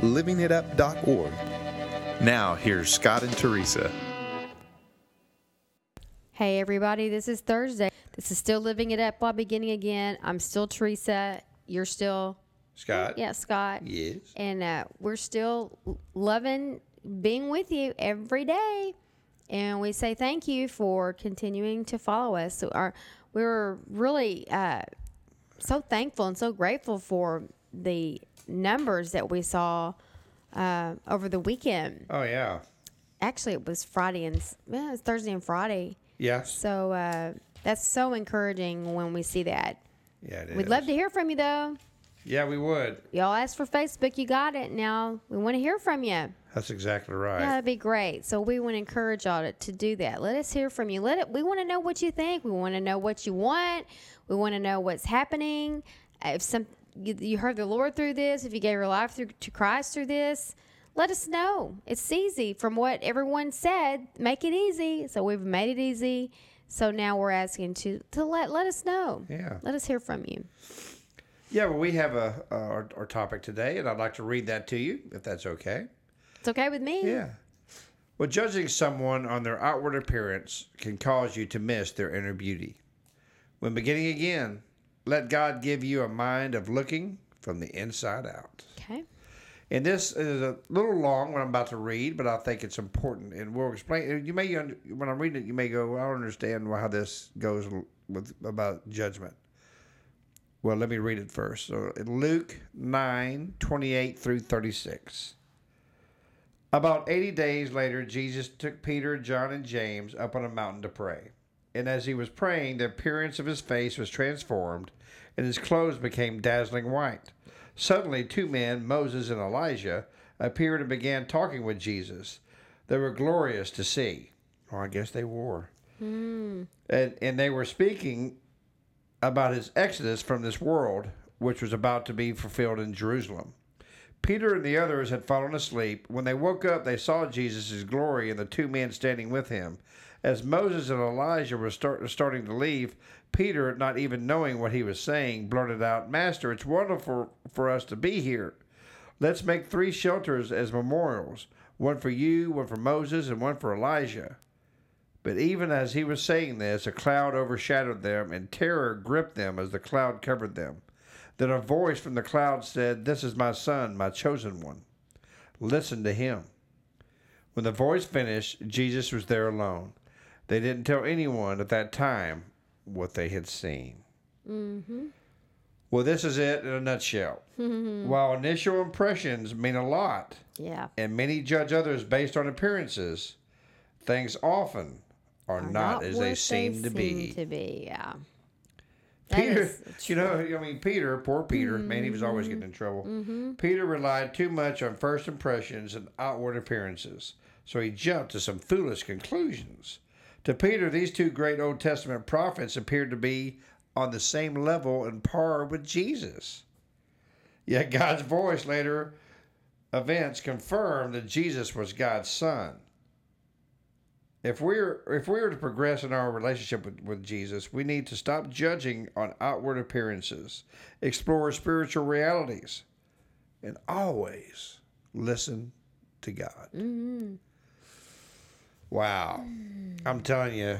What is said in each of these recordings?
livingitup.org. Now, here's Scott and Teresa. Hey, everybody, this is Thursday. This is still Living It Up while beginning again. I'm still Teresa. You're still, Scott? yeah, Scott. Yes. And uh, we're still loving being with you every day. And we say thank you for continuing to follow us. So our, we're really uh, so thankful and so grateful for the numbers that we saw uh, over the weekend. Oh yeah, Actually, it was Friday and yeah, it was Thursday and Friday. yes, So uh, that's so encouraging when we see that. yeah. It We'd is. love to hear from you though. Yeah, we would. Y'all asked for Facebook, you got it. Now we want to hear from you. That's exactly right. Yeah, that'd be great. So we want to encourage y'all to, to do that. Let us hear from you. Let it. We want to know what you think. We want to know what you want. We want to know what's happening. If some you, you heard the Lord through this, if you gave your life through to Christ through this, let us know. It's easy from what everyone said. Make it easy. So we've made it easy. So now we're asking to to let let us know. Yeah. Let us hear from you. Yeah, well, we have a uh, our, our topic today, and I'd like to read that to you, if that's okay. It's okay with me. Yeah. Well, judging someone on their outward appearance can cause you to miss their inner beauty. When beginning again, let God give you a mind of looking from the inside out. Okay. And this is a little long what I'm about to read, but I think it's important, and we'll explain. You may, when I'm reading it, you may go, "I don't understand how this goes with about judgment." Well, let me read it first. So, in Luke nine twenty eight through thirty six. About eighty days later, Jesus took Peter, John, and James up on a mountain to pray. And as he was praying, the appearance of his face was transformed, and his clothes became dazzling white. Suddenly, two men, Moses and Elijah, appeared and began talking with Jesus. They were glorious to see. Well, I guess they were. Hmm. And, and they were speaking about his exodus from this world, which was about to be fulfilled in Jerusalem. Peter and the others had fallen asleep. When they woke up, they saw Jesus' glory and the two men standing with him. As Moses and Elijah were start, starting to leave, Peter, not even knowing what he was saying, blurted out, Master, it's wonderful for us to be here. Let's make three shelters as memorials one for you, one for Moses, and one for Elijah. But even as he was saying this, a cloud overshadowed them, and terror gripped them as the cloud covered them. Then a voice from the cloud said, This is my son, my chosen one. Listen to him. When the voice finished, Jesus was there alone. They didn't tell anyone at that time what they had seen. Mm-hmm. Well, this is it in a nutshell. Mm-hmm. While initial impressions mean a lot, Yeah. and many judge others based on appearances, things often are, not, as they seem to be. to be, yeah. Peter, you know, I mean, Peter, poor Peter, man, he was always mm-hmm. getting in trouble. Peter relied too much on first impressions and outward appearances, so he jumped to some foolish conclusions. To Peter, these two great Old Testament prophets appeared to be on the same level and par with Jesus. Yet God's voice later events confirmed that Jesus was God's son. If we're if we are to progress in our relationship with, with Jesus, we need to stop judging on outward appearances, explore spiritual realities, and always listen to God. Mm-hmm. Wow. I'm telling you,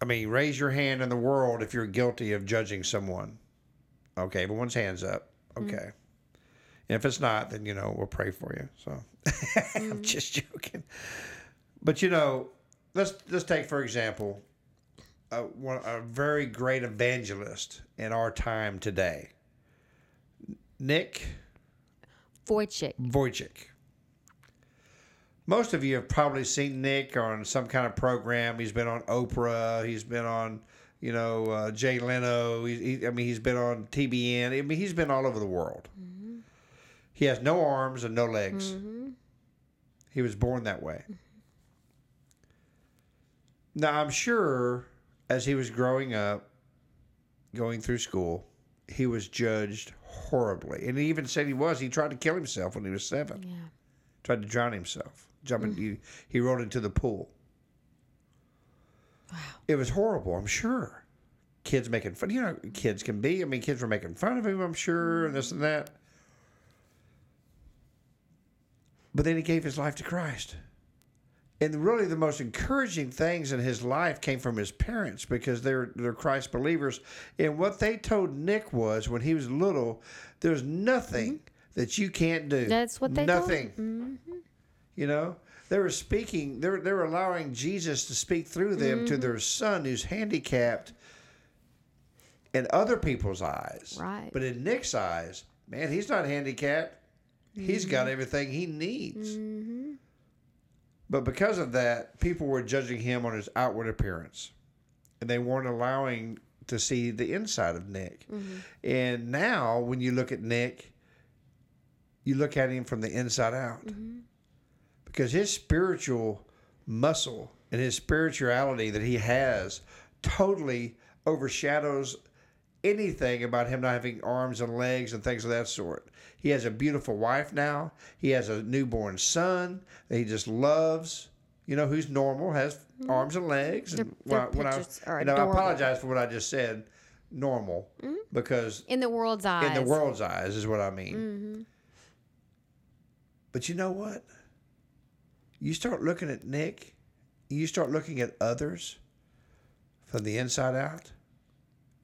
I mean, raise your hand in the world if you're guilty of judging someone. Okay, everyone's hands up. Mm. Okay. And if it's not, then, you know, we'll pray for you. So I'm mm. just joking. But, you know, let's, let's take, for example, a, one, a very great evangelist in our time today, Nick Wojcik. Vujicic. Most of you have probably seen Nick on some kind of program. He's been on Oprah. He's been on, you know, uh, Jay Leno. He, he, I mean, he's been on TBN. I mean, he's been all over the world. Mm-hmm. He has no arms and no legs. Mm-hmm. He was born that way. Mm-hmm. Now, I'm sure as he was growing up, going through school, he was judged horribly. And he even said he was. He tried to kill himself when he was seven, Yeah. tried to drown himself. Jumping, he, he rolled into the pool. Wow. It was horrible, I'm sure. Kids making fun. You know, kids can be. I mean, kids were making fun of him, I'm sure, and this and that. But then he gave his life to Christ. And really, the most encouraging things in his life came from his parents because they're they're Christ believers. And what they told Nick was when he was little, there's nothing mm-hmm. that you can't do. That's what they told nothing. Mm-hmm. You know, they were speaking. They were they were allowing Jesus to speak through them to mm-hmm. their son who's handicapped. In other people's eyes, Right. But in Nick's eyes, man, he's not handicapped. He's got mm-hmm. everything he needs. Mm-hmm. But because of that, people were judging him on his outward appearance. And they weren't allowing to see the inside of Nick. And now, when you look at Nick, you look at him from the inside out. Because his spiritual muscle and his spirituality that he has totally overshadows anything about him not having arms and legs and things of that sort. He has a beautiful wife now. He has a newborn son that he just loves. You know, who's normal, has mm-hmm. arms and legs. And Their- when, their I- when I, are you know, I apologize for what I just said. Normal, mm-hmm. because In the world's eyes. in the world's eyes is what I mean. Mm-hmm. But you know what? You start looking at Nick, you start looking at others from the inside out,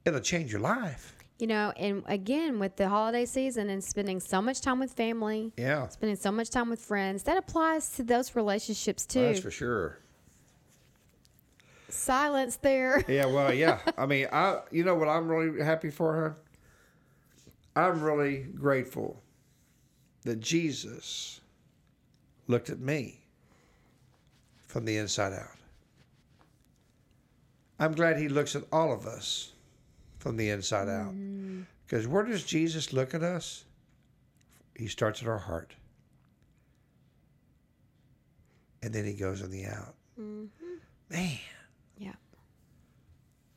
it'll change your life. You know, and again, with the holiday season and spending so much time with family, Yeah, spending so much time with friends, that applies to those relationships too. that's for sure. Silence there. Yeah, well, yeah. I mean, I you know what I'm really happy for her? I'm really grateful that Jesus looked at me from the inside out. I'm glad he looks at all of us from the inside out. Because where does Jesus look at us? He starts at our heart. And then he goes on the out. Man. Yeah.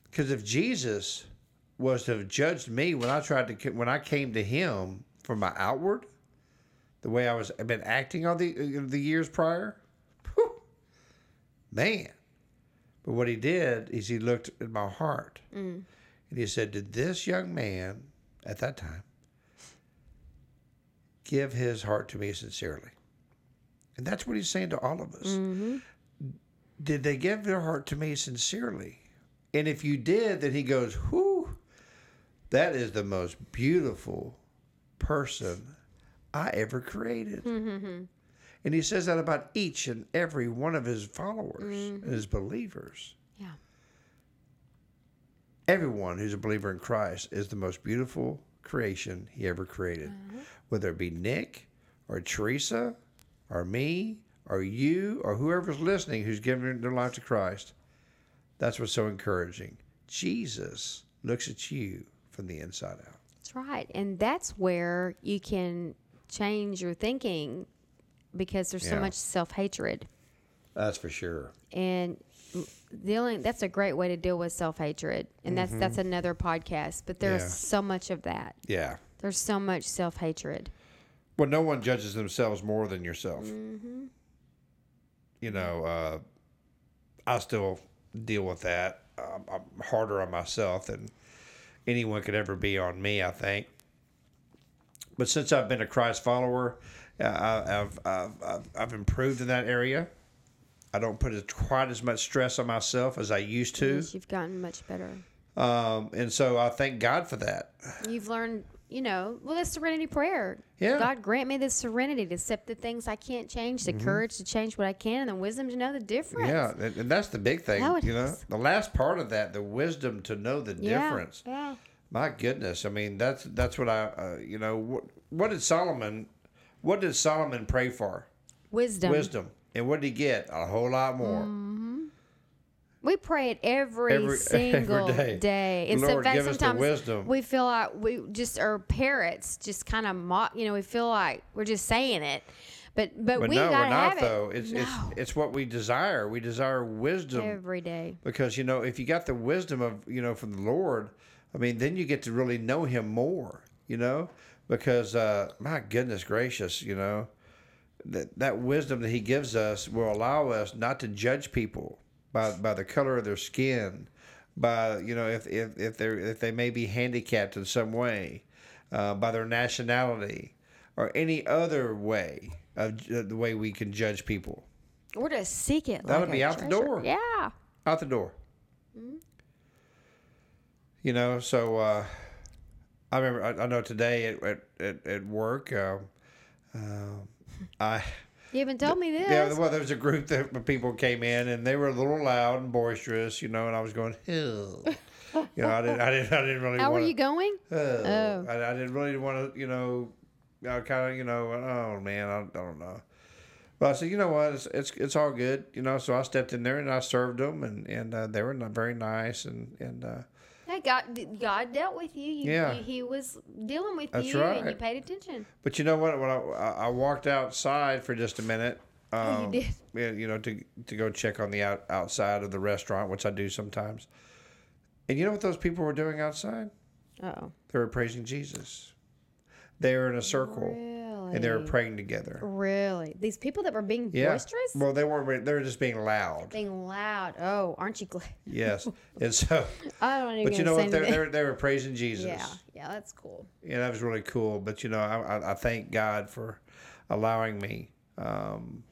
Because if Jesus was to have judged me when I tried to when I came to Him for my outward, the way I was I've been acting all the uh, the years prior, man. But what He did is He looked at my heart, and He said, "Did this young man at that time give his heart to me sincerely?" And that's what He's saying to all of us did they give their heart to me sincerely? And if you did, then he goes, whew, that is the most beautiful person I ever created. And he says that about each and every one of his followers, his believers. Yeah. Everyone who's a believer in Christ is the most beautiful creation he ever created. Uh-huh. Whether it be Nick or Teresa or me or you or whoever's listening who's given their life to Christ, that's what's so encouraging. Jesus looks at you from the inside out. That's right. And that's where you can change your thinking because there's so Yeah. much self hatred. That's for sure. And dealing that's a great way to deal with self hatred. And that's that's Mm-hmm. another podcast. But there's Yeah. so much of that. Yeah. There's so much self hatred. Well, no one judges themselves more than yourself. You know, uh, I still deal with that. Um, I'm harder on myself than anyone could ever be on me, I think. But since I've been a Christ follower, I, I've, I've, I've, I've improved in that area. I don't put as, quite as much stress on myself as I used to. Yes, You've gotten much better. Um, and so I thank God for that. You've learned, you know, well, this serenity prayer. Yeah. God grant me the serenity to accept the things I can't change, the courage to change what I can, and the wisdom to know the difference. Mm-hmm. Yeah, and, and that's the big thing. You know, is. the last part of that, the wisdom to know the Yeah, difference. Yeah. My goodness, I mean that's that's what I, uh, you know, what, what did Solomon, what did Solomon pray for? Wisdom. Wisdom, and what did he get? A whole lot more. Well, We pray it every, Every- every single day. day. And Lord, in fact, give us the sometimes wisdom. we feel like we just are parrots, just kind of mock. You know, we feel like we're just saying it, but but, But we no, gotta we're not have though. it. It's no. it's it's what we desire. We desire wisdom every day. because you know if you got the wisdom of you know from the Lord, I mean then you get to really know Him more. You know because uh, my goodness gracious, you know that that wisdom that He gives us will allow us not to judge people by by the color of their skin, by you know if if if they if they may be handicapped in some way, uh, by their nationality or any other way of ju- the way we can judge people. We're to seek it. That'll like be out the door. Yeah. out the door. You know, so uh, I remember. I, I know today at at, at, at work, um, um I You haven't told me this. yeah. Well, there was a group that of people came in and they were a little loud and boisterous, you know, and I was going, Ew. you know, I didn't, I didn't, I didn't really. How wanna, are you going? Oh, I, I didn't really want to, you know, I kind of, you know, oh man, I, I don't know. But I said, you know what, it's, it's it's all good, you know. So I stepped in there and I served them, and and uh, they were not very nice, and and uh, Hey, God, God dealt with you. you Yeah. you- He was dealing with That's you, and you paid attention. but you know what? When I I walked outside for just a minute, Oh, you um, did? you know, to to go check on the out, outside of the restaurant, which I do sometimes. And you know what those people were doing outside? Oh, They were praising Jesus. They were in a circle really? And they were praying together. Really? These people that were being Yeah. boisterous? Well, they weren't. They were just being loud. being loud. Oh, aren't you glad? Yes, and so, I don't even but you know what? They, they, were, they were praising Jesus. Yeah, yeah, that's cool. Yeah, that was really cool. But you know, I, I, I thank God for allowing me. Um,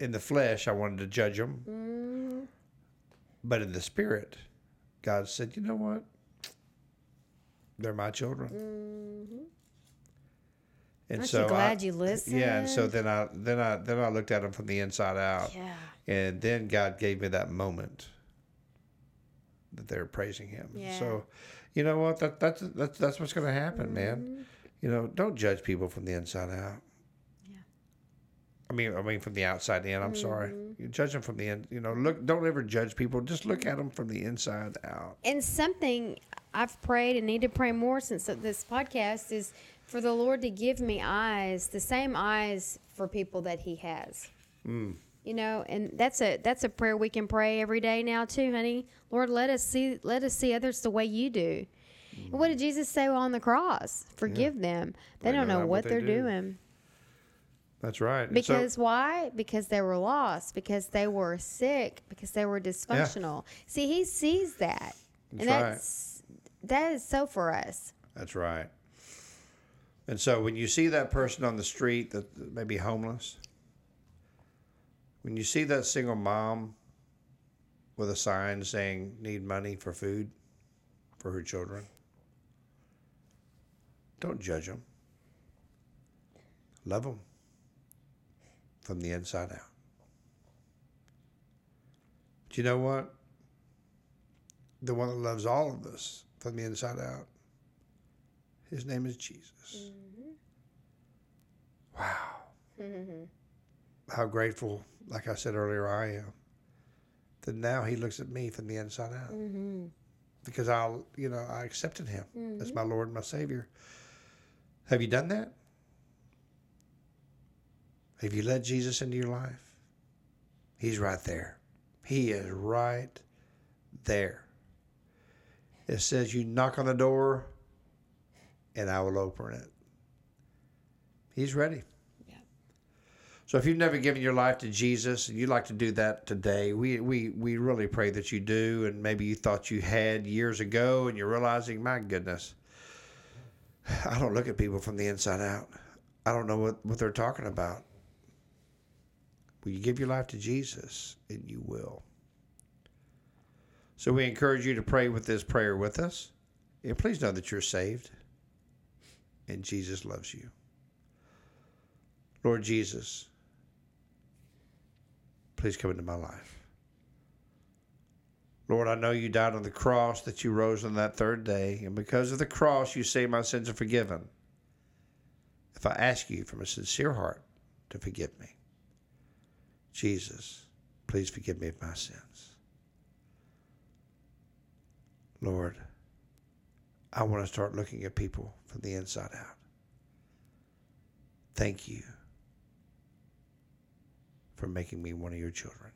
in the flesh, I wanted to judge them, Mm, but in the spirit, God said, "You know what? They're my children." mhm. And Aren't so you glad I, you listened? Yeah, and so then I then I then I looked at him from the inside out, Yeah. and then God gave me that moment that they're praising Him. Yeah. So, you know what? That that's that's that's what's going to happen, Mm-hmm. man. You know, don't judge people from the inside out. Yeah. I mean, I mean from the outside in. I'm sorry. Mm-hmm. You judge them from the in. You know, look. Don't ever judge people. Just look at them from the inside out. And something I've prayed and need to pray more since this podcast is for the Lord to give me eyes, the same eyes for people that He has. Mm. You know, and that's a that's a prayer we can pray every day now too, honey. Lord, let us see let us see others the way you do. And what did Jesus say on the cross? Forgive them. They, They don't know know what what they they're do. doing. That's right. And so- Because why? Because they were lost. Because they were sick. Because they were dysfunctional. See, he sees that, and That's right. that's that is so for us. That's right. And so when you see that person on the street that may be homeless, when you see that single mom with a sign saying need money for food for her children, don't judge them. Love them from the inside out. But you know what? The one that loves all of us from the inside out his name is Jesus. Mm-hmm. Wow. Mm-hmm. How grateful, like I said earlier, I am that now he looks at me from the inside out. Mm-hmm. Because I'll, you know, I accepted him as my Lord and my Savior. Have you done that? Have you let Jesus into your life? He's right there. He is right there. It says you knock on the door and I will open it. He's ready. Yeah. So if you've never given your life to Jesus and you'd like to do that today, we, we, we really pray that you do. And maybe you thought you had years ago and you're realizing, my goodness, I don't look at people from the inside out. I don't know what, what they're talking about. Will you give your life to Jesus? And you will. So we encourage you to pray with this prayer with us. And please know that you're saved and Jesus loves you. Lord Jesus, please come into my life. Lord, I know you died on the cross, that you rose on that third day, and because of the cross, you say my sins are forgiven. If I ask you from a sincere heart to forgive me, Jesus, please forgive me of my sins. Lord, I want to start looking at people from the inside out. Thank you for making me one of your children.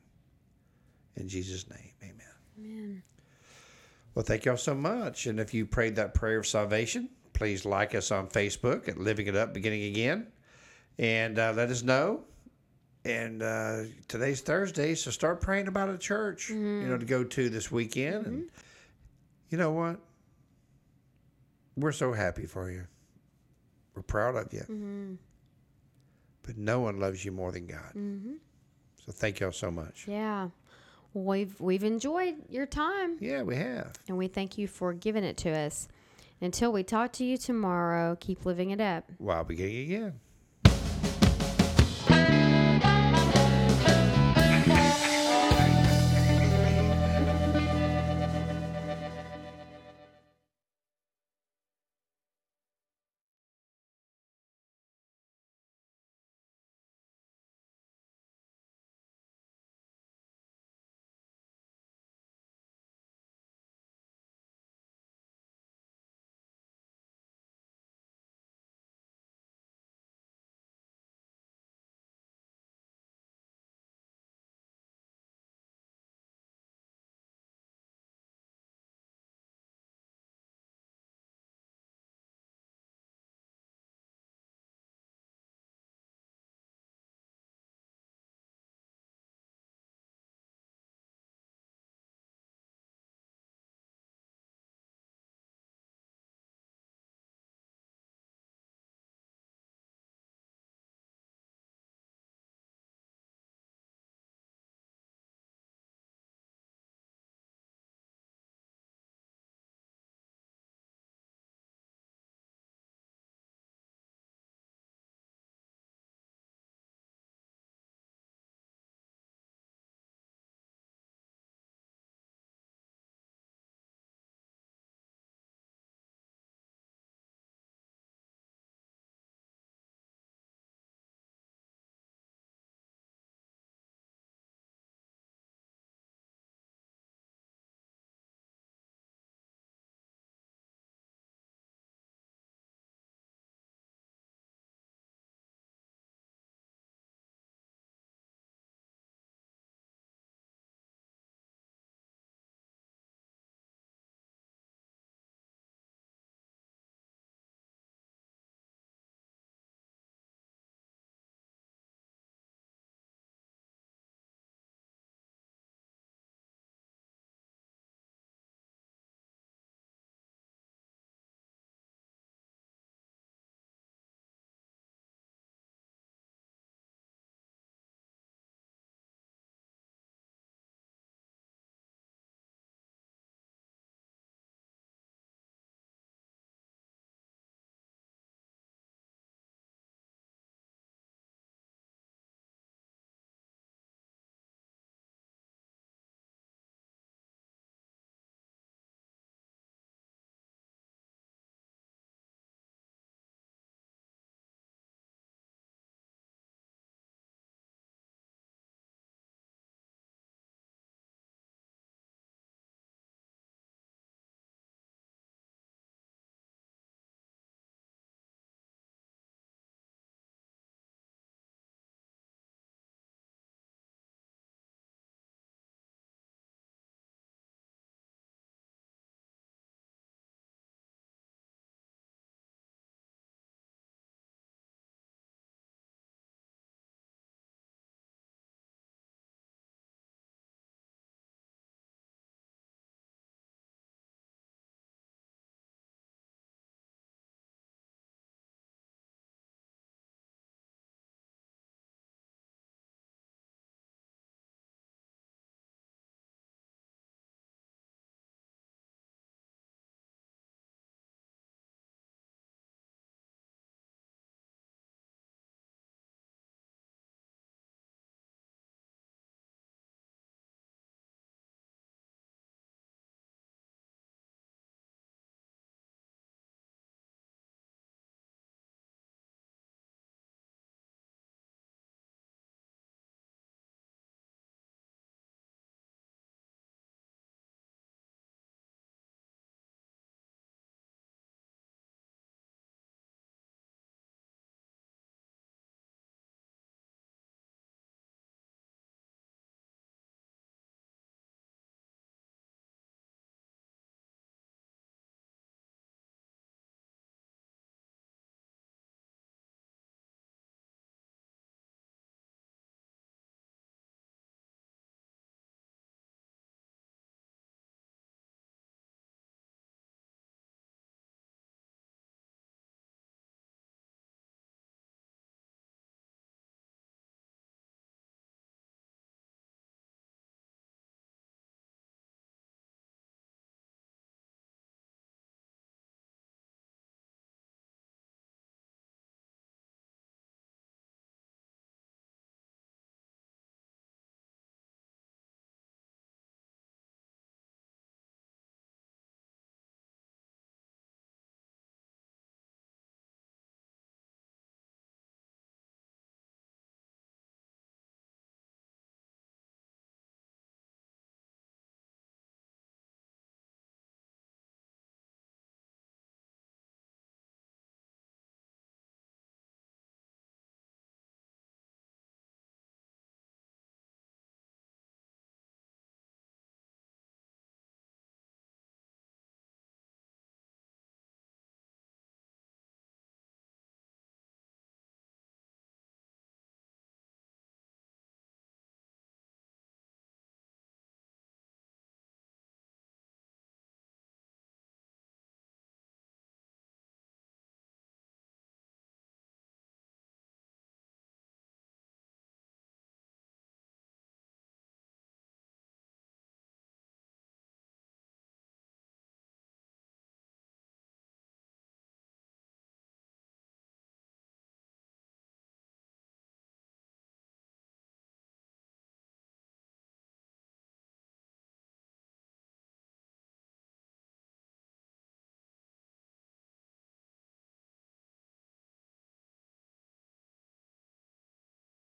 In Jesus' name, amen. Amen. Well, thank y'all so much. And if you prayed that prayer of salvation, please like us on Facebook at Living It Up Beginning Again and uh, let us know. And uh, today's Thursday, so start praying about a church, you know, to go to this weekend. And you know what? We're so happy for you. We're proud of you. Mm-hmm. But no one loves you more than God. Mm-hmm. So thank y'all so much. Yeah. Well, we've we've enjoyed your time, Yeah, we have. and we thank you for giving it to us. Until we talk to you tomorrow, keep living it up. While beginning again.